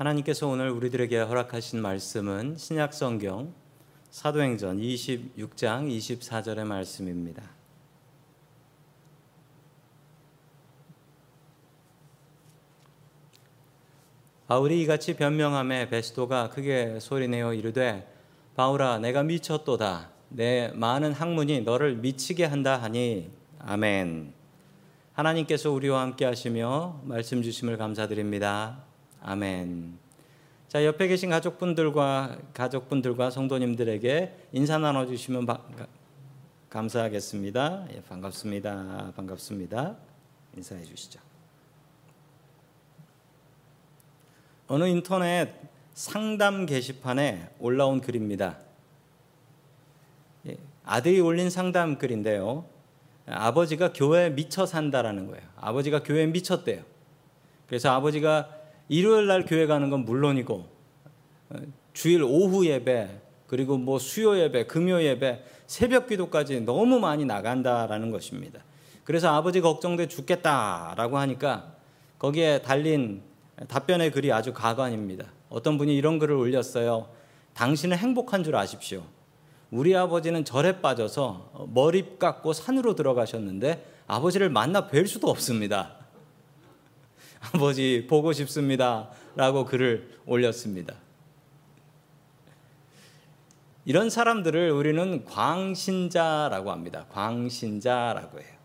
하나님께서 오늘 우리들에게 허락하신 말씀은 신약 성경 사도행전 26장 24절의 말씀입니다. 바울이 이같이 변명함에 베스도가 크게 소리내어 이르되 바울아 내가 미쳤도다 내 많은 학문이 너를 미치게 한다 하니 아멘. 하나님께서 우리와 함께 하시며 말씀 주심을 감사드립니다. 아멘. 자, 옆에 계신 가족분들과 가족분들과 성도님들에게 인사 나눠 주시면 감사하겠습니다. 예, 반갑습니다. 반갑습니다. 인사해 주시죠. 어느 인터넷 상담 게시판에 올라온 글입니다. 예, 아들이 올린 상담 글인데요. 아버지가 교회에 미쳐 산다라는 거예요. 아버지가 교회에 미쳤대요. 그래서 아버지가 일요일 날 교회 가는 건 물론이고 어, 주일 오후 예배 그리고 뭐 수요 예배, 금요 예배, 새벽 기도까지 너무 많이 나간다라는 것입니다. 그래서 아버지 걱정돼 죽겠다라고 하니까 거기에 달린 답변의 글이 아주 가관입니다. 어떤 분이 이런 글을 올렸어요. 당신은 행복한 줄 아십시오. 우리 아버지는 절에 빠져서 머리 깎고 산으로 들어가셨는데 아버지를 만나 뵐 수도 없습니다. 아버지 보고 싶습니다. 라고 글을 올렸습니다. 이런 사람들을 우리는 광신자라고 합니다. 광신자라고 해요.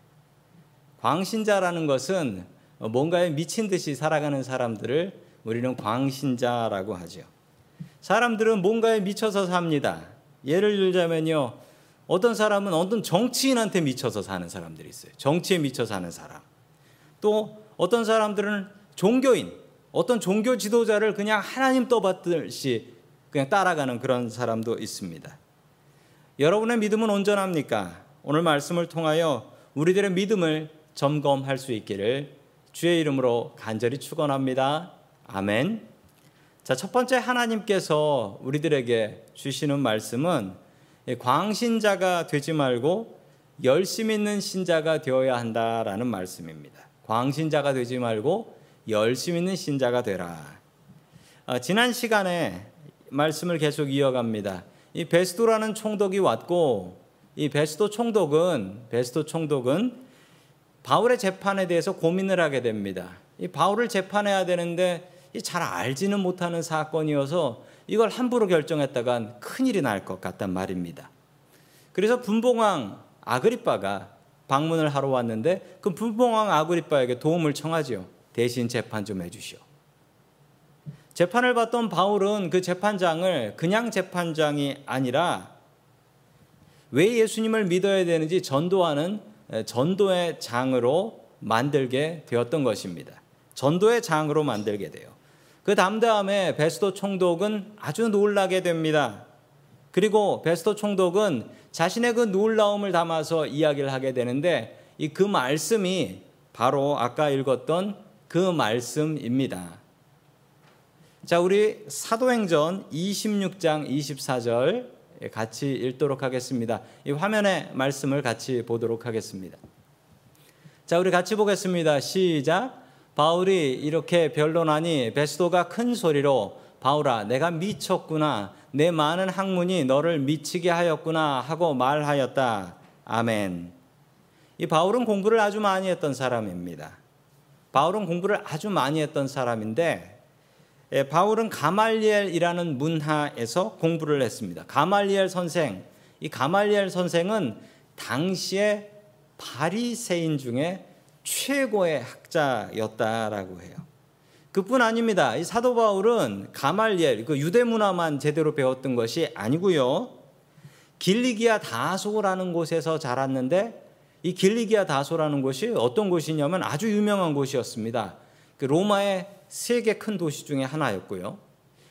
광신자라는 것은 뭔가에 미친 듯이 살아가는 사람들을 우리는 광신자라고 하죠. 사람들은 뭔가에 미쳐서 삽니다. 예를 들자면요. 어떤 사람은 어떤 정치인한테 미쳐서 사는 사람들이 있어요. 정치에 미쳐 사는 사람. 또 어떤 사람들은 종교인, 어떤 종교 지도자를 그냥 하나님 떠받듯이 그냥 따라가는 그런 사람도 있습니다. 여러분의 믿음은 온전합니까? 오늘 말씀을 통하여 우리들의 믿음을 점검할 수 있기를 주의 이름으로 간절히 축원합니다. 아멘. 자, 첫 번째 하나님께서 우리들에게 주시는 말씀은 광신자가 되지 말고 열심 있는 신자가 되어야 한다라는 말씀입니다. 광신자가 되지 말고 열심 있는 신자가 되라. 아, 지난 시간에 말씀을 계속 이어갑니다. 이 베스도라는 총독이 왔고 이 베스도 총독은 베스도 총독은 바울의 재판에 대해서 고민을 하게 됩니다. 이 바울을 재판해야 되는데 잘 알지는 못하는 사건이어서 이걸 함부로 결정했다간 큰일이 날 것 같단 말입니다. 그래서 분봉왕 아그리빠가 방문을 하러 왔는데 그 분봉왕 아그리빠에게 도움을 청하지요. 대신 재판 좀 해주시오. 재판을 받던 바울은 그 재판장을 그냥 재판장이 아니라 왜 예수님을 믿어야 되는지 전도하는 전도의 장으로 만들게 되었던 것입니다. 전도의 장으로 만들게 돼요. 그 다음 다음에 베스도 총독은 아주 놀라게 됩니다. 그리고 베스도 총독은 자신의 그 놀라움을 담아서 이야기를 하게 되는데 이 그 말씀이 바로 아까 읽었던 그 말씀입니다. 자, 우리 사도행전 26장 24절 예, 같이 읽도록 하겠습니다. 이 화면의 말씀을 같이 보도록 하겠습니다. 자, 우리 같이 보겠습니다. 시작. 바울이 이렇게 변론하니 베스도가 큰 소리로 바울아, 내가 미쳤구나. 내 많은 학문이 너를 미치게 하였구나 하고 말하였다. 아멘. 이 바울은 공부를 아주 많이 했던 사람입니다. 바울은 공부를 아주 많이 했던 사람인데 예, 바울은 가말리엘이라는 문화에서 공부를 했습니다. 가말리엘 선생, 이 가말리엘 선생은 당시에 바리새인 중에 최고의 학자였다라고 해요. 그뿐 아닙니다. 이 사도 바울은 가말리엘 그 유대 문화만 제대로 배웠던 것이 아니고요. 길리기아 다소라는 곳에서 자랐는데 이 길리기아 다소라는 곳이 어떤 곳이냐면 아주 유명한 곳이었습니다. 그 로마의 세계 큰 도시 중에 하나였고요.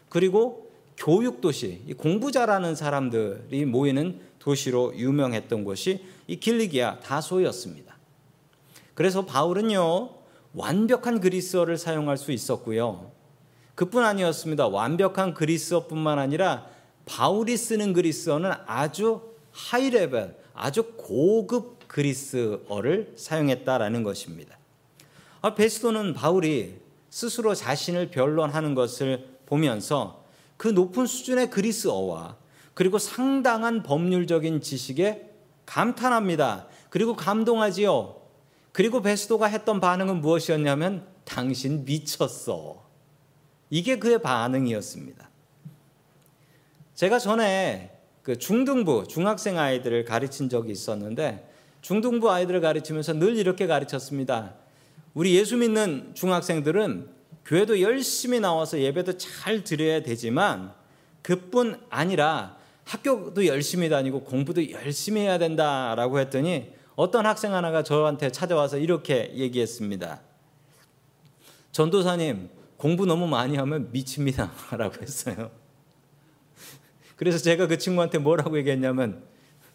그리고 교육 도시, 공부 잘하는 사람들이 모이는 도시로 유명했던 곳이 이 길리기아 다소였습니다. 그래서 바울은요, 완벽한 그리스어를 사용할 수 있었고요. 그뿐 아니었습니다. 완벽한 그리스어뿐만 아니라 바울이 쓰는 그리스어는 아주 high level, 아주 고급 그리스어를 사용했다라는 것입니다. 아, 베스도는 바울이 스스로 자신을 변론하는 것을 보면서 그 높은 수준의 그리스어와 그리고 상당한 법률적인 지식에 감탄합니다. 그리고 감동하지요. 그리고 베스도가 했던 반응은 무엇이었냐면 당신 미쳤어. 이게 그의 반응이었습니다. 제가 전에 그 중등부 중학생 아이들을 가르친 적이 있었는데 중등부 아이들을 가르치면서 늘 이렇게 가르쳤습니다. 우리 예수 믿는 중학생들은 교회도 열심히 나와서 예배도 잘 드려야 되지만 그뿐 아니라 학교도 열심히 다니고 공부도 열심히 해야 된다라고 했더니 어떤 학생 하나가 저한테 찾아와서 이렇게 얘기했습니다. 전도사님, 공부 너무 많이 하면 미칩니다. 라고 했어요. 그래서 제가 그 친구한테 뭐라고 얘기했냐면,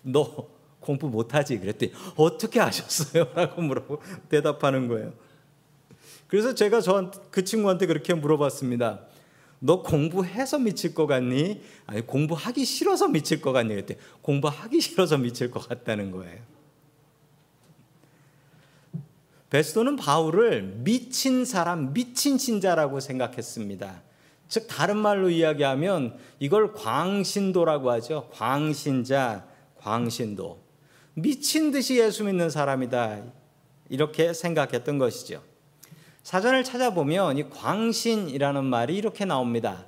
너 공부 못하지? 그랬더니, 어떻게 아셨어요? 라고 물어보, 대답하는 거예요. 그래서 제가 저그 친구한테 그렇게 물어봤습니다. 너 공부해서 미칠 것 같니? 아니, 공부하기 싫어서 미칠 것 같니? 그랬더니, 공부하기 싫어서 미칠 것 같다는 거예요. 베스도는 바울을 미친 사람, 미친 신자라고 생각했습니다. 즉 다른 말로 이야기하면 이걸 광신도라고 하죠. 광신자, 광신도. 미친 듯이 예수 믿는 사람이다. 이렇게 생각했던 것이죠. 사전을 찾아보면 이 광신이라는 말이 이렇게 나옵니다.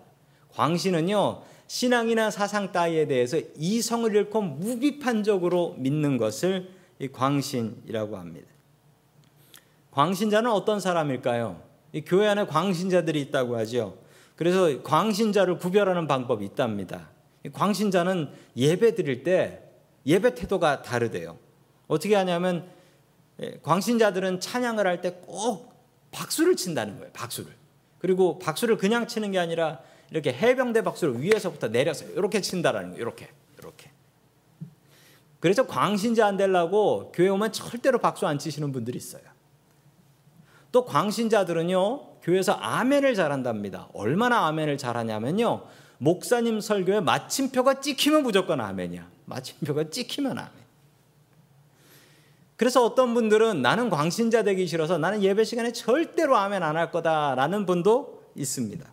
광신은요, 신앙이나 사상 따위에 대해서 이성을 잃고 무비판적으로 믿는 것을 이 광신이라고 합니다. 광신자는 어떤 사람일까요? 이 교회 안에 광신자들이 있다고 하죠. 그래서 광신자를 구별하는 방법이 있답니다. 광신자는 예배 드릴 때 예배 태도가 다르대요. 어떻게 하냐면 예, 광신자들은 찬양을 할 때 꼭 박수를 친다는 거예요. 박수를. 그리고 박수를 그냥 치는 게 아니라 이렇게 해병대 박수를 위에서부터 내려서 이렇게 친다라는 거예요. 이렇게. 이렇게. 그래서 광신자 안 되려고 교회 오면 절대로 박수 안 치시는 분들이 있어요. 또 광신자들은요, 교회에서 아멘을 잘한답니다. 얼마나 아멘을 잘하냐면요, 목사님 설교에 마침표가 찍히면 무조건 아멘이야. 마침표가 찍히면 아멘. 그래서 어떤 분들은 나는 광신자 되기 싫어서 나는 예배 시간에 절대로 아멘 안 할 거다라는 분도 있습니다.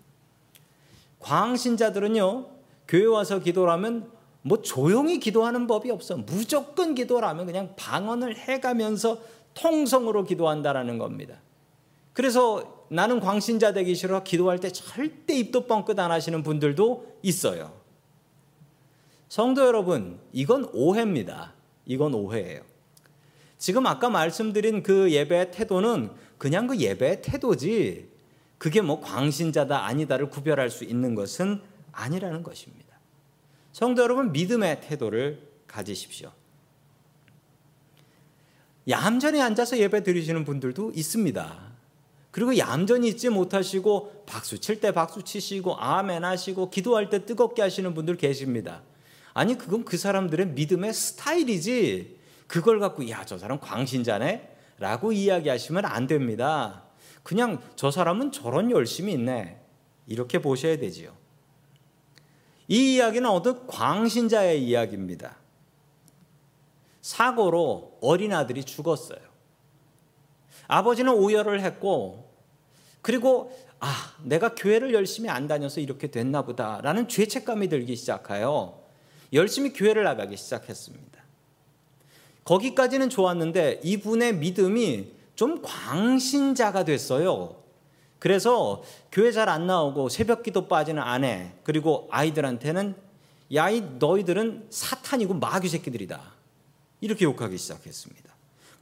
광신자들은요, 교회 와서 기도를 하면 뭐 조용히 기도하는 법이 없어. 무조건 기도를 하면 그냥 방언을 해가면서 통성으로 기도한다라는 겁니다. 그래서 나는 광신자 되기 싫어 기도할 때 절대 입도 뻥끗 안 하시는 분들도 있어요. 성도 여러분, 이건 오해입니다. 이건 오해예요. 지금 아까 말씀드린 그 예배의 태도는 그냥 그 예배의 태도지, 그게 뭐 광신자다 아니다를 구별할 수 있는 것은 아니라는 것입니다. 성도 여러분, 믿음의 태도를 가지십시오. 얌전히 앉아서 예배 드리시는 분들도 있습니다. 그리고 얌전히 있지 못하시고 박수 칠 때 박수 치시고 아멘 하시고 기도할 때 뜨겁게 하시는 분들 계십니다. 아니 그건 그 사람들의 믿음의 스타일이지 그걸 갖고 야 저 사람 광신자네 라고 이야기하시면 안 됩니다. 그냥 저 사람은 저런 열심이 있네 이렇게 보셔야 되지요. 이 이야기는 어떤 광신자의 이야기입니다. 사고로 어린 아들이 죽었어요. 아버지는 오열을 했고 그리고 아, 내가 교회를 열심히 안 다녀서 이렇게 됐나 보다라는 죄책감이 들기 시작하여 열심히 교회를 나가기 시작했습니다. 거기까지는 좋았는데 이분의 믿음이 좀 광신자가 됐어요. 그래서 교회 잘 안 나오고 새벽 기도 빠지는 아내 그리고 아이들한테는 야 이 너희들은 사탄이고 마귀 새끼들이다. 이렇게 욕하기 시작했습니다.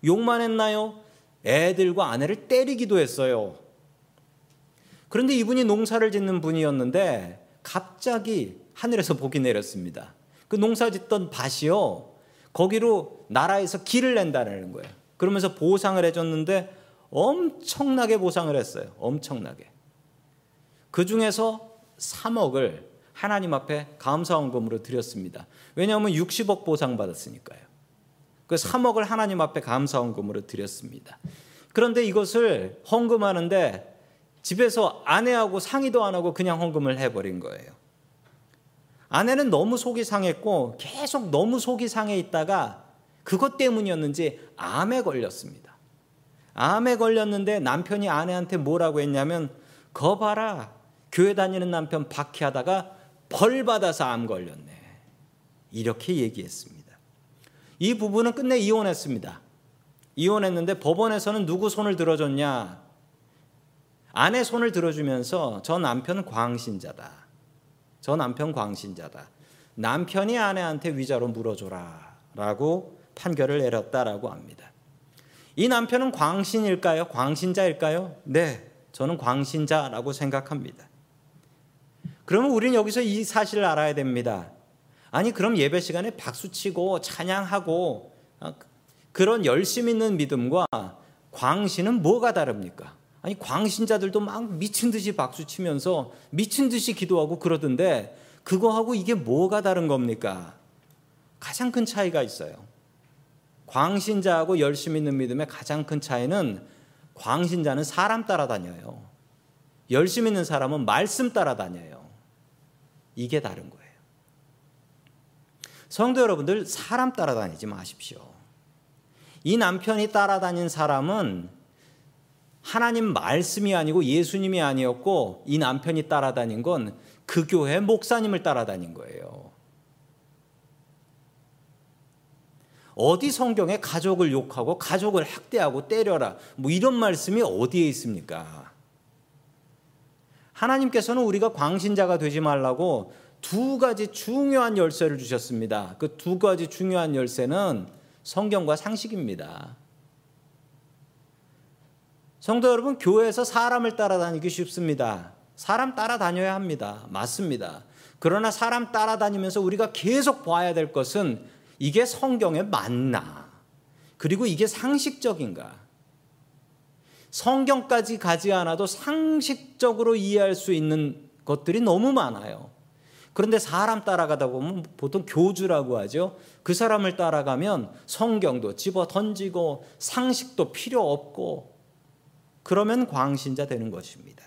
욕만 했나요? 애들과 아내를 때리기도 했어요. 그런데 이분이 농사를 짓는 분이었는데 갑자기 하늘에서 복이 내렸습니다. 그 농사 짓던 밭이요. 거기로 나라에서 길을 낸다는 거예요. 그러면서 보상을 해줬는데 엄청나게 보상을 했어요. 엄청나게. 그 중에서 3억을 하나님 앞에 감사원금으로 드렸습니다. 왜냐하면 60억 보상받았으니까요. 그 3억을 하나님 앞에 감사헌금으로 드렸습니다. 그런데 이것을 헌금하는데 집에서 아내하고 상의도 안 하고 그냥 헌금을 해버린 거예요. 아내는 너무 속이 상했고 계속 너무 속이 상해 있다가 그것 때문이었는지 암에 걸렸습니다. 암에 걸렸는데 남편이 아내한테 뭐라고 했냐면 거 봐라 교회 다니는 남편 박해하다가 벌 받아서 암 걸렸네. 이렇게 얘기했습니다. 이 부부는 끝내 이혼했습니다. 이혼했는데 법원에서는 누구 손을 들어줬냐? 아내 손을 들어주면서 저 남편 광신자다. 저 남편 광신자다. 남편이 아내한테 위자료 물어줘라. 라고 판결을 내렸다라고 합니다. 이 남편은 광신일까요? 광신자일까요? 네. 저는 광신자라고 생각합니다. 그러면 우리는 여기서 이 사실을 알아야 됩니다. 아니, 그럼 예배 시간에 박수치고 찬양하고 어, 그런 열심 있는 믿음과 광신은 뭐가 다릅니까? 아니 광신자들도 막 미친 듯이 박수 치면서 미친 듯이 기도하고 그러던데 그거하고 이게 뭐가 다른 겁니까? 가장 큰 차이가 있어요. 광신자하고 열심 있는 믿음의 가장 큰 차이는 광신자는 사람 따라다녀요. 열심 있는 사람은 말씀 따라다녀요. 이게 다른 거예요. 성도 여러분들 사람 따라다니지 마십시오. 이 남편이 따라다닌 사람은 하나님 말씀이 아니고 예수님이 아니었고 이 남편이 따라다닌 건 그 교회 목사님을 따라다닌 거예요. 어디 성경에 가족을 욕하고 가족을 학대하고 때려라 뭐 이런 말씀이 어디에 있습니까? 하나님께서는 우리가 광신자가 되지 말라고 두 가지 중요한 열쇠를 주셨습니다. 그 두 가지 중요한 열쇠는 성경과 상식입니다. 성도 여러분, 교회에서 사람을 따라다니기 쉽습니다. 사람 따라다녀야 합니다. 맞습니다. 그러나 사람 따라다니면서 우리가 계속 봐야 될 것은 이게 성경에 맞나? 그리고 이게 상식적인가? 성경까지 가지 않아도 상식적으로 이해할 수 있는 것들이 너무 많아요. 그런데 사람 따라가다 보면 보통 교주라고 하죠. 그 사람을 따라가면 성경도 집어 던지고 상식도 필요 없고 그러면 광신자 되는 것입니다.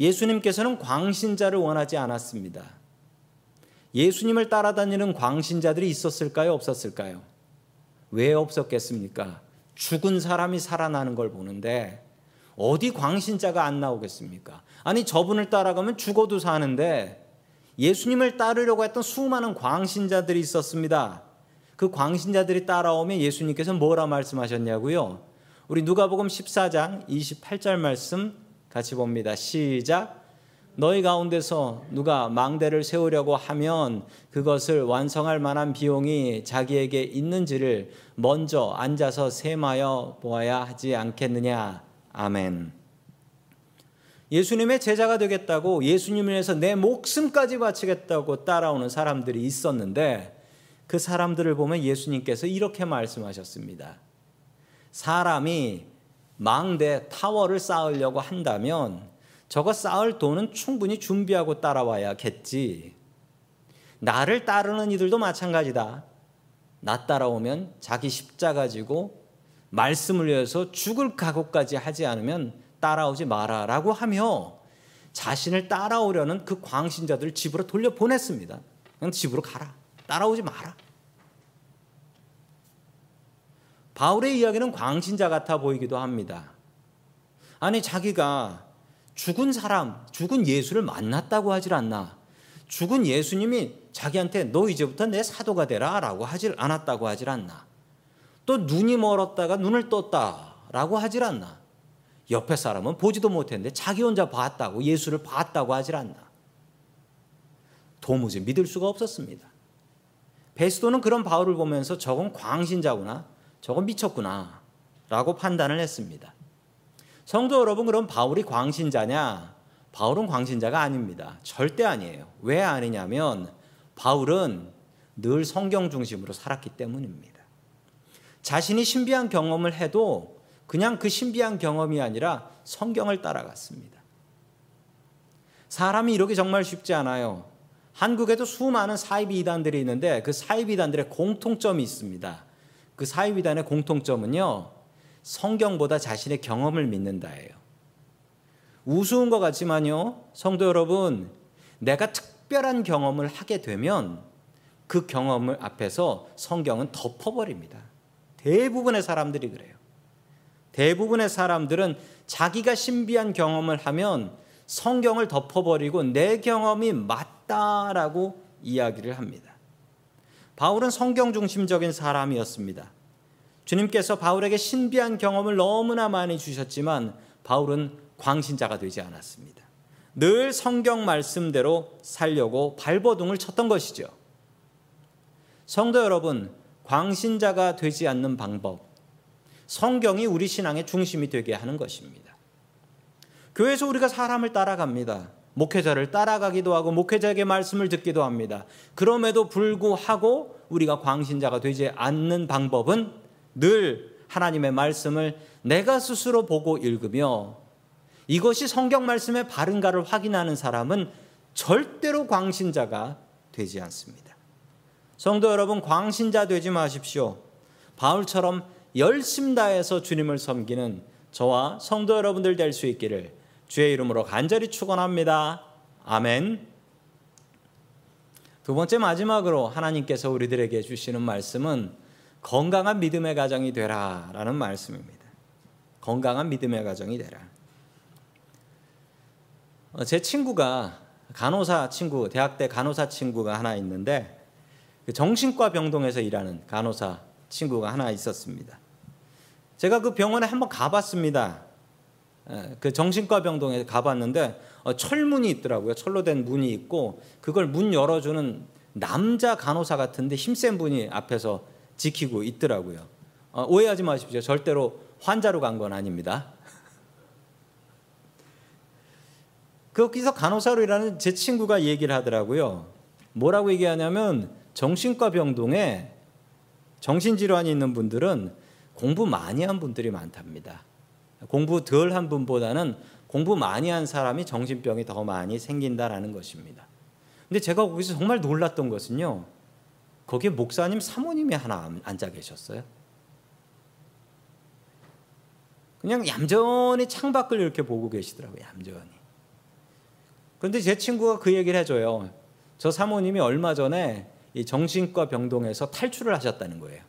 예수님께서는 광신자를 원하지 않았습니다. 예수님을 따라다니는 광신자들이 있었을까요? 없었을까요? 왜 없었겠습니까? 죽은 사람이 살아나는 걸 보는데 어디 광신자가 안 나오겠습니까? 아니 저분을 따라가면 죽어도 사는데 예수님을 따르려고 했던 수많은 광신자들이 있었습니다. 그 광신자들이 따라오면 예수님께서 뭐라 말씀하셨냐고요? 우리 누가복음 14장 28절 말씀 같이 봅니다. 시작. 너희 가운데서 누가 망대를 세우려고 하면 그것을 완성할 만한 비용이 자기에게 있는지를 먼저 앉아서 셈하여 보아야 하지 않겠느냐. 아멘. 예수님의 제자가 되겠다고 예수님을 위해서 내 목숨까지 바치겠다고 따라오는 사람들이 있었는데 그 사람들을 보면 예수님께서 이렇게 말씀하셨습니다. 사람이 망대 타워를 쌓으려고 한다면 저거 쌓을 돈은 충분히 준비하고 따라와야겠지. 나를 따르는 이들도 마찬가지다. 나 따라오면 자기 십자가 지고 말씀을 위해서 죽을 각오까지 하지 않으면 따라오지 마라라고 하며 자신을 따라오려는 그 광신자들을 집으로 돌려보냈습니다. 그냥 집으로 가라. 따라오지 마라. 바울의 이야기는 광신자 같아 보이기도 합니다. 아니 자기가 죽은 사람, 죽은 예수를 만났다고 하질 않나. 죽은 예수님이 자기한테 너 이제부터 내 사도가 되라라고 하질 않았다고 하질 않나. 또 눈이 멀었다가 눈을 떴다라고 하질 않나. 옆에 사람은 보지도 못했는데 자기 혼자 봤다고 예수를 봤다고 하질 않나. 도무지 믿을 수가 없었습니다. 베스도는 그런 바울을 보면서 저건 광신자구나. 저건 미쳤구나. 라고 판단을 했습니다. 성도 여러분, 그럼 바울이 광신자냐? 바울은 광신자가 아닙니다. 절대 아니에요. 왜 아니냐면, 바울은 늘 성경 중심으로 살았기 때문입니다. 자신이 신비한 경험을 해도 그냥 그 신비한 경험이 아니라 성경을 따라갔습니다. 사람이 이렇게 정말 쉽지 않아요. 한국에도 수많은 사이비 이단들이 있는데 그 사이비 이단들의 공통점이 있습니다. 그 사이비단의 공통점은요, 성경보다 자신의 경험을 믿는다예요. 우스운 것 같지만요, 성도 여러분, 내가 특별한 경험을 하게 되면 그 경험을 앞에서 성경은 덮어버립니다. 대부분의 사람들이 그래요. 대부분의 사람들은 자기가 신비한 경험을 하면 성경을 덮어버리고 내 경험이 맞다라고 이야기를 합니다. 바울은 성경 중심적인 사람이었습니다. 주님께서 바울에게 신비한 경험을 너무나 많이 주셨지만 바울은 광신자가 되지 않았습니다. 늘 성경 말씀대로 살려고 발버둥을 쳤던 것이죠. 성도 여러분, 광신자가 되지 않는 방법, 성경이 우리 신앙의 중심이 되게 하는 것입니다. 교회에서 우리가 사람을 따라갑니다. 목회자를 따라가기도 하고 목회자에게 말씀을 듣기도 합니다. 그럼에도 불구하고 우리가 광신자가 되지 않는 방법은 늘 하나님의 말씀을 내가 스스로 보고 읽으며 이것이 성경 말씀의 바른가를 확인하는 사람은 절대로 광신자가 되지 않습니다. 성도 여러분, 광신자 되지 마십시오. 바울처럼 열심 다해서 주님을 섬기는 저와 성도 여러분들 될 수 있기를 주의 이름으로 간절히 축원합니다. 아멘. 두 번째 마지막으로 하나님께서 우리들에게 주시는 말씀은 건강한 믿음의 가정이 되라라는 말씀입니다. 건강한 믿음의 가정이 되라. 어, 제 친구가 간호사 친구, 대학 때 간호사 친구가 하나 있는데 그 정신과 병동에서 일하는 간호사 친구가 하나 있었습니다. 제가 그 병원에 한번 가봤습니다. 예, 그 정신과 병동에 가봤는데 어, 철문이 있더라고요. 철로 된 문이 있고 그걸 문 열어주는 남자 간호사 같은데 힘센 분이 앞에서 지키고 있더라고요. 어, 오해하지 마십시오. 절대로 환자로 간 건 아닙니다. 거기서 간호사로 일하는 제 친구가 얘기를 하더라고요. 뭐라고 얘기하냐면 정신과 병동에 정신질환이 있는 분들은 공부 많이 한 분들이 많답니다. 공부 덜 한 분보다는 공부 많이 한 사람이 정신병이 더 많이 생긴다라는 것입니다. 근데 제가 거기서 정말 놀랐던 것은요. 거기에 목사님 사모님이 하나 앉아 계셨어요. 그냥 얌전히 창밖을 이렇게 보고 계시더라고요. 얌전히. 그런데 제 친구가 그 얘기를 해줘요. 저 사모님이 얼마 전에 이 정신과 병동에서 탈출을 하셨다는 거예요.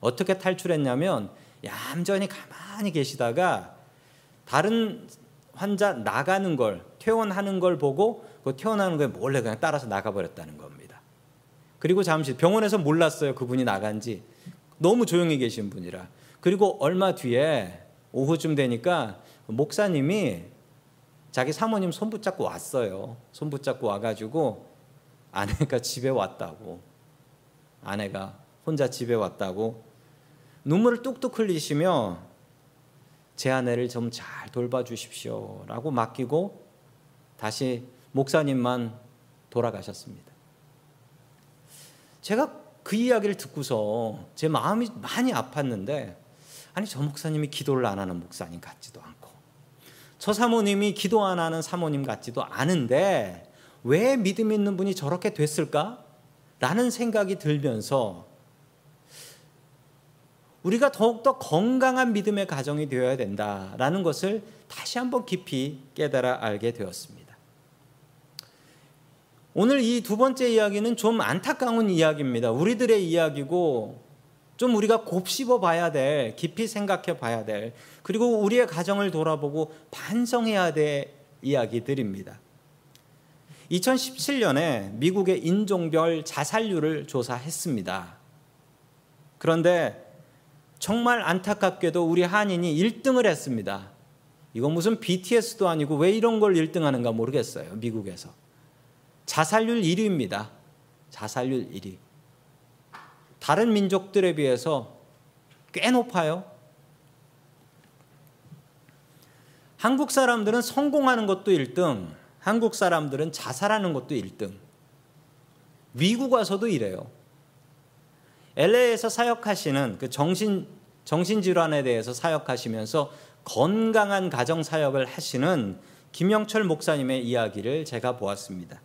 어떻게 탈출했냐면 얌전히 가만히 계시다가 다른 환자 나가는 걸 퇴원하는 걸 보고 그 퇴원하는 거에 몰래 그냥 따라서 나가버렸다는 겁니다. 그리고 잠시 병원에서 몰랐어요 그분이 나간지 너무 조용히 계신 분이라 그리고 얼마 뒤에 오후쯤 되니까 목사님이 자기 사모님 손 붙잡고 왔어요. 손 붙잡고 와가지고 아내가 집에 왔다고 아내가 혼자 집에 왔다고 눈물을 뚝뚝 흘리시며 제 아내를 좀 잘 돌봐주십시오라고 맡기고 다시 목사님만 돌아가셨습니다. 제가 그 이야기를 듣고서 제 마음이 많이 아팠는데 아니 저 목사님이 기도를 안 하는 목사님 같지도 않고 저 사모님이 기도 안 하는 사모님 같지도 않은데 왜 믿음 있는 분이 저렇게 됐을까? 라는 생각이 들면서 우리가 더욱더 건강한 믿음의 가정이 되어야 된다라는 것을 다시 한번 깊이 깨달아 알게 되었습니다. 오늘 이 두 번째 이야기는 좀 안타까운 이야기입니다. 우리들의 이야기고 좀 우리가 곱씹어 봐야 될, 깊이 생각해 봐야 될, 그리고 우리의 가정을 돌아보고 반성해야 될 이야기들입니다. 2017년에 미국의 인종별 자살률을 조사했습니다. 그런데 정말 안타깝게도 우리 한인이 1등을 했습니다. 이건 무슨 BTS도 아니고 왜 이런 걸 1등 하는가 모르겠어요. 미국에서. 자살률 1위입니다. 자살률 1위. 다른 민족들에 비해서 꽤 높아요. 한국 사람들은 성공하는 것도 1등, 한국 사람들은 자살하는 것도 1등. 미국 와서도 이래요. LA에서 사역하시는 그 정신 정신 질환에 대해서 사역하시면서 건강한 가정 사역을 하시는 김영철 목사님의 이야기를 제가 보았습니다.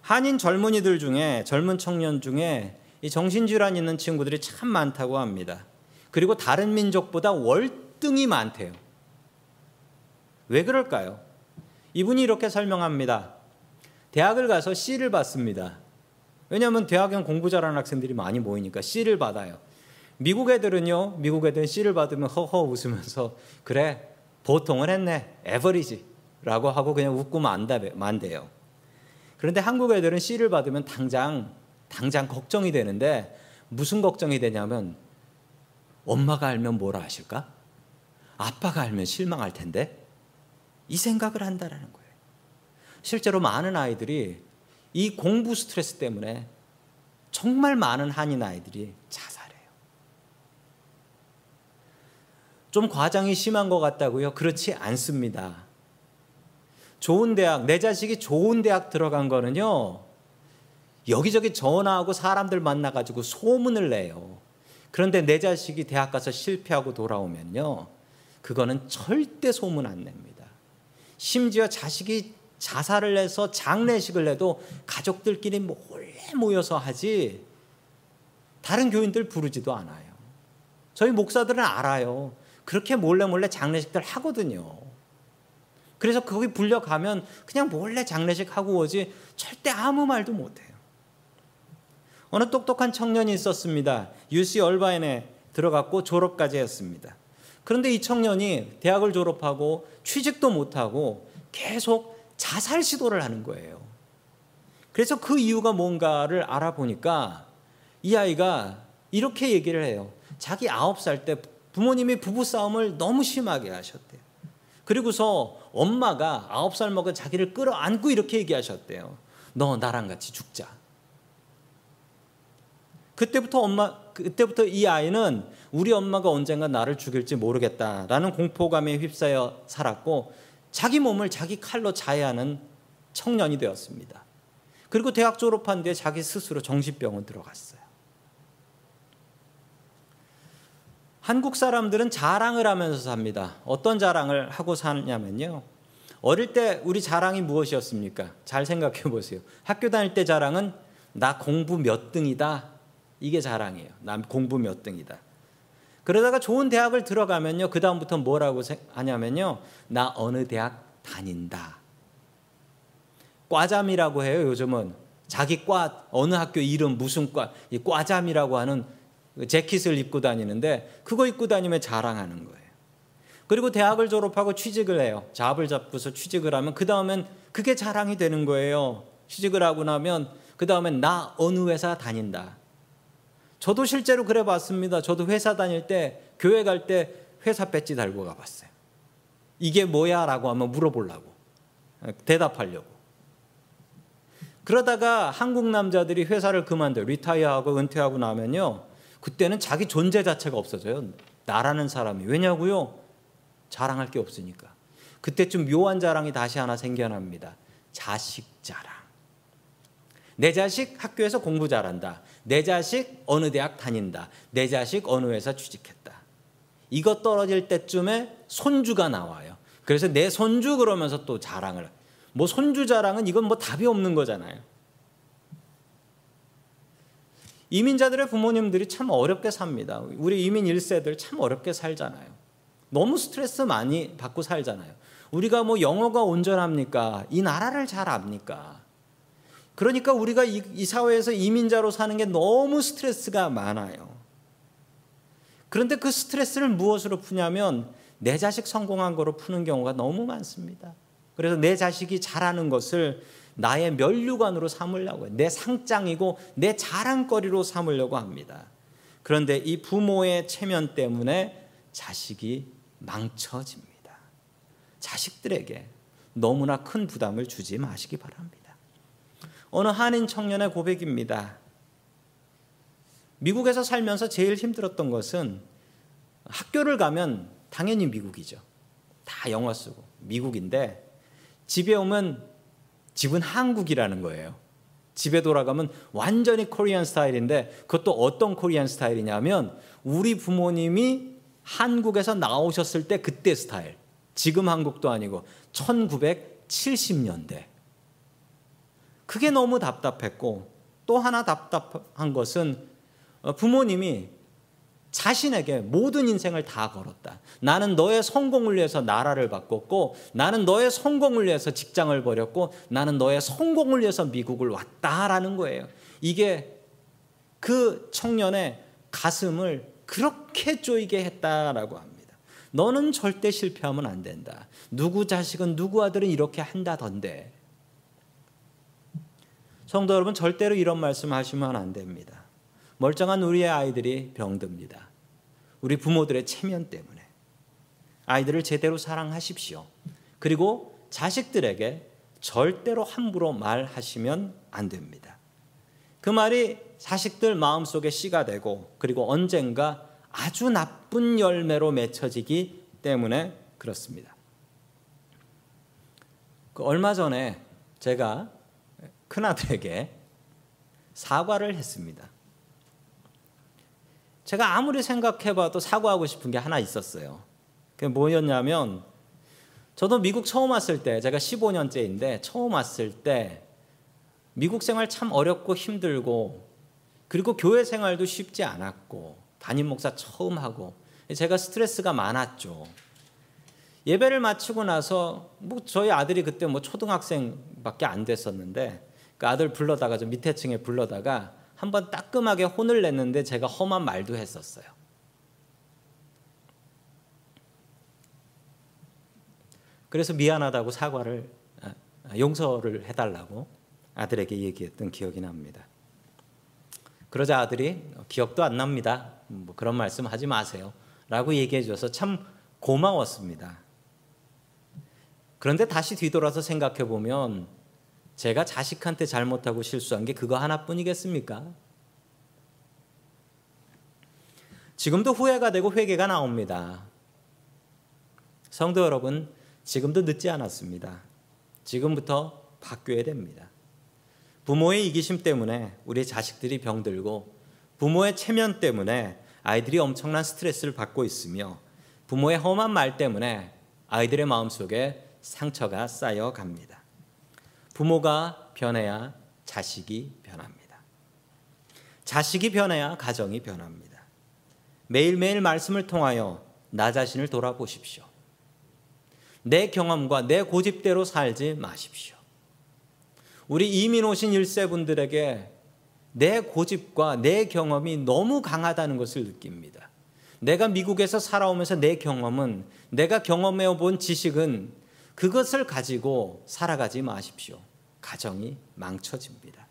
한인 젊은이들 중에 젊은 청년 중에 이 정신 질환 있는 친구들이 참 많다고 합니다. 그리고 다른 민족보다 월등히 많대요. 왜 그럴까요? 이분이 이렇게 설명합니다. 대학을 가서 C를 받습니다. 왜냐하면 대학엔 공부 잘하는 학생들이 많이 모이니까 C를 받아요. 미국 애들은요, 미국 애들은 C를 받으면 허허 웃으면서 그래 보통은 했네, 에버리지 라고 하고 그냥 웃고 만대요. 그런데 한국 애들은 C를 받으면 당장 당장 걱정이 되는데 무슨 걱정이 되냐면 엄마가 알면 뭐라 하실까? 아빠가 알면 실망할 텐데 이 생각을 한다라는 거예요. 실제로 많은 아이들이 이 공부 스트레스 때문에 정말 많은 한인 아이들이 자살해요. 좀 과장이 심한 것 같다고요? 그렇지 않습니다. 좋은 대학, 내 자식이 좋은 대학 들어간 거는요, 여기저기 전화하고 사람들 만나가지고 소문을 내요. 그런데 내 자식이 대학 가서 실패하고 돌아오면요, 그거는 절대 소문 안 냅니다. 심지어 자식이 자살을 해서 장례식을 해도 가족들끼리 몰래 모여서 하지 다른 교인들 부르지도 않아요. 저희 목사들은 알아요. 그렇게 몰래 몰래 장례식들 하거든요. 그래서 거기 불려가면 그냥 몰래 장례식 하고 오지 절대 아무 말도 못해요. 어느 똑똑한 청년이 있었습니다. UC 얼바인에 들어갔고 졸업까지 했습니다. 그런데 이 청년이 대학을 졸업하고 취직도 못하고 계속 자살 시도를 하는 거예요. 그래서 그 이유가 뭔가를 알아보니까 이 아이가 이렇게 얘기를 해요. 자기 아홉 살 때 부모님이 부부싸움을 너무 심하게 하셨대요. 그리고서 엄마가 아홉 살 먹은 자기를 끌어안고 이렇게 얘기하셨대요. 너 나랑 같이 죽자. 그때부터 엄마 그때부터 이 아이는 우리 엄마가 언젠가 나를 죽일지 모르겠다라는 공포감에 휩싸여 살았고 자기 몸을 자기 칼로 자해하는 청년이 되었습니다. 그리고 대학 졸업한 뒤에 자기 스스로 정신병원 들어갔어요. 한국 사람들은 자랑을 하면서 삽니다. 어떤 자랑을 하고 사냐면요. 어릴 때 우리 자랑이 무엇이었습니까? 잘 생각해 보세요. 학교 다닐 때 자랑은 나 공부 몇 등이다. 이게 자랑이에요. 나 공부 몇 등이다. 그러다가 좋은 대학을 들어가면요. 그다음부터 뭐라고 하냐면요. 나 어느 대학 다닌다. 과잠이라고 해요. 요즘은 자기 과 어느 학교 이름 무슨 과, 이 과잠이라고 하는 재킷을 입고 다니는데 그거 입고 다니면 자랑하는 거예요. 그리고 대학을 졸업하고 취직을 해요. 잡을 잡고서 취직을 하면 그 다음엔 그게 자랑이 되는 거예요. 취직을 하고 나면 그 다음엔 나 어느 회사 다닌다. 저도 실제로 그래 봤습니다. 저도 회사 다닐 때 교회 갈 때 회사 배지 달고 가봤어요. 이게 뭐야? 라고 하면 물어보려고. 대답하려고. 그러다가 한국 남자들이 회사를 그만둬 리타이어하고 은퇴하고 나면요. 그때는 자기 존재 자체가 없어져요. 나라는 사람이. 왜냐고요? 자랑할 게 없으니까. 그때쯤 묘한 자랑이 다시 하나 생겨납니다. 자식 자랑. 내 자식 학교에서 공부 잘한다. 내 자식 어느 대학 다닌다. 내 자식 어느 회사 취직했다. 이거 떨어질 때쯤에 손주가 나와요. 그래서 내 손주 그러면서 또 자랑을. 뭐 손주 자랑은 이건 뭐 답이 없는 거잖아요. 이민자들의 부모님들이 참 어렵게 삽니다. 우리 이민 1세들 참 어렵게 살잖아요. 너무 스트레스 많이 받고 살잖아요. 우리가 뭐 영어가 온전합니까? 이 나라를 잘 압니까? 그러니까 우리가 이, 이 사회에서 이민자로 사는 게 너무 스트레스가 많아요. 그런데 그 스트레스를 무엇으로 푸냐면 내 자식 성공한 거로 푸는 경우가 너무 많습니다. 그래서 내 자식이 잘하는 것을 나의 면류관으로 삼으려고 해요. 내 상장이고 내 자랑거리로 삼으려고 합니다. 그런데 이 부모의 체면 때문에 자식이 망쳐집니다. 자식들에게 너무나 큰 부담을 주지 마시기 바랍니다. 어느 한인 청년의 고백입니다. 미국에서 살면서 제일 힘들었던 것은 학교를 가면 당연히 미국이죠. 다 영어 쓰고 미국인데 집에 오면 집은 한국이라는 거예요. 집에 돌아가면 완전히 코리안 스타일인데 그것도 어떤 코리안 스타일이냐면 우리 부모님이 한국에서 나오셨을 때 그때 스타일. 지금 한국도 아니고 1970년대. 그게 너무 답답했고 또 하나 답답한 것은 부모님이 자신에게 모든 인생을 다 걸었다. 나는 너의 성공을 위해서 나라를 바꿨고, 나는 너의 성공을 위해서 직장을 버렸고, 나는 너의 성공을 위해서 미국을 왔다라는 거예요. 이게 그 청년의 가슴을 그렇게 쪼이게 했다라고 합니다. 너는 절대 실패하면 안 된다. 누구 자식은 누구 아들은 이렇게 한다던데. 성도 여러분 절대로 이런 말씀 하시면 안 됩니다. 멀쩡한 우리의 아이들이 병듭니다. 우리 부모들의 체면 때문에 아이들을 제대로 사랑하십시오. 그리고 자식들에게 절대로 함부로 말하시면 안 됩니다. 그 말이 자식들 마음속에 씨가 되고 그리고 언젠가 아주 나쁜 열매로 맺혀지기 때문에 그렇습니다. 그 얼마 전에 제가 큰아들에게 사과를 했습니다. 제가 아무리 생각해봐도 사과하고 싶은 게 하나 있었어요. 그게 뭐였냐면 저도 미국 처음 왔을 때 제가 15년째인데 처음 왔을 때 미국 생활 참 어렵고 힘들고 그리고 교회 생활도 쉽지 않았고 담임 목사 처음 하고 제가 스트레스가 많았죠. 예배를 마치고 나서 뭐 저희 아들이 그때 뭐 초등학생밖에 안 됐었는데 그 아들 불러다가 좀 밑에 층에 불러다가 한 번 따끔하게 혼을 냈는데 제가 험한 말도 했었어요. 그래서 미안하다고 사과를 아, 용서를 해달라고 아들에게 얘기했던 기억이 납니다. 그러자 아들이 기억도 안 납니다. 뭐 그런 말씀 하지 마세요. 라고 얘기해 줘서 참 고마웠습니다. 그런데 다시 뒤돌아서 생각해 보면 제가 자식한테 잘못하고 실수한 게 그거 하나뿐이겠습니까? 지금도 후회가 되고 회개가 나옵니다. 성도 여러분, 지금도 늦지 않았습니다. 지금부터 바뀌어야 됩니다. 부모의 이기심 때문에 우리 자식들이 병들고 부모의 체면 때문에 아이들이 엄청난 스트레스를 받고 있으며 부모의 험한 말 때문에 아이들의 마음속에 상처가 쌓여 갑니다. 부모가 변해야 자식이 변합니다. 자식이 변해야 가정이 변합니다. 매일매일 말씀을 통하여 나 자신을 돌아보십시오. 내 경험과 내 고집대로 살지 마십시오. 우리 이민 오신 일세분들에게 내 고집과 내 경험이 너무 강하다는 것을 느낍니다. 내가 미국에서 살아오면서 내 경험은 내가 경험해 본 지식은 그것을 가지고 살아가지 마십시오. 가정이 망쳐집니다.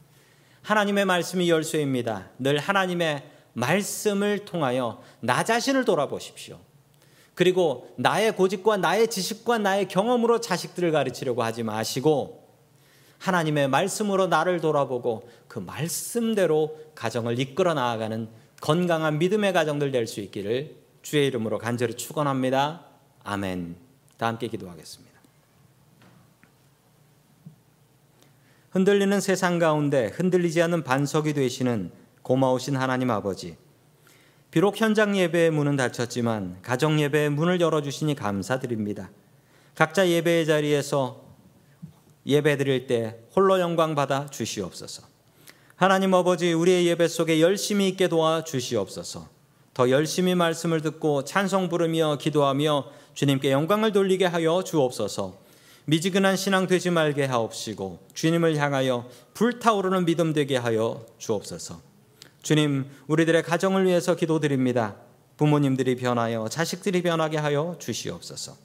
하나님의 말씀이 열쇠입니다. 늘 하나님의 말씀을 통하여 나 자신을 돌아보십시오. 그리고 나의 고집과 나의 지식과 나의 경험으로 자식들을 가르치려고 하지 마시고 하나님의 말씀으로 나를 돌아보고 그 말씀대로 가정을 이끌어 나아가는 건강한 믿음의 가정들 될 수 있기를 주의 이름으로 간절히 축원합니다. 아멘. 다 함께 기도하겠습니다. 흔들리는 세상 가운데 흔들리지 않는 반석이 되시는 고마우신 하나님 아버지. 비록 현장 예배의 문은 닫혔지만 가정 예배의 문을 열어주시니 감사드립니다. 각자 예배의 자리에서 예배 드릴 때 홀로 영광 받아 주시옵소서. 하나님 아버지 우리의 예배 속에 열심히 있게 도와 주시옵소서. 더 열심히 말씀을 듣고 찬송 부르며 기도하며 주님께 영광을 돌리게 하여 주옵소서. 미지근한 신앙 되지 말게 하옵시고 주님을 향하여 불타오르는 믿음 되게 하여 주옵소서. 주님, 우리들의 가정을 위해서 기도드립니다. 부모님들이 변하여 자식들이 변하게 하여 주시옵소서.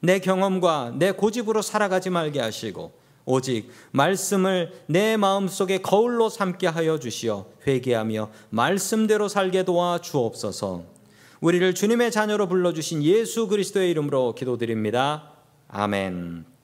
내 경험과 내 고집으로 살아가지 말게 하시고 오직 말씀을 내 마음속에 거울로 삼게 하여 주시어 회개하며 말씀대로 살게 도와 주옵소서. 우리를 주님의 자녀로 불러 주신 예수 그리스도의 이름으로 기도드립니다. 아멘.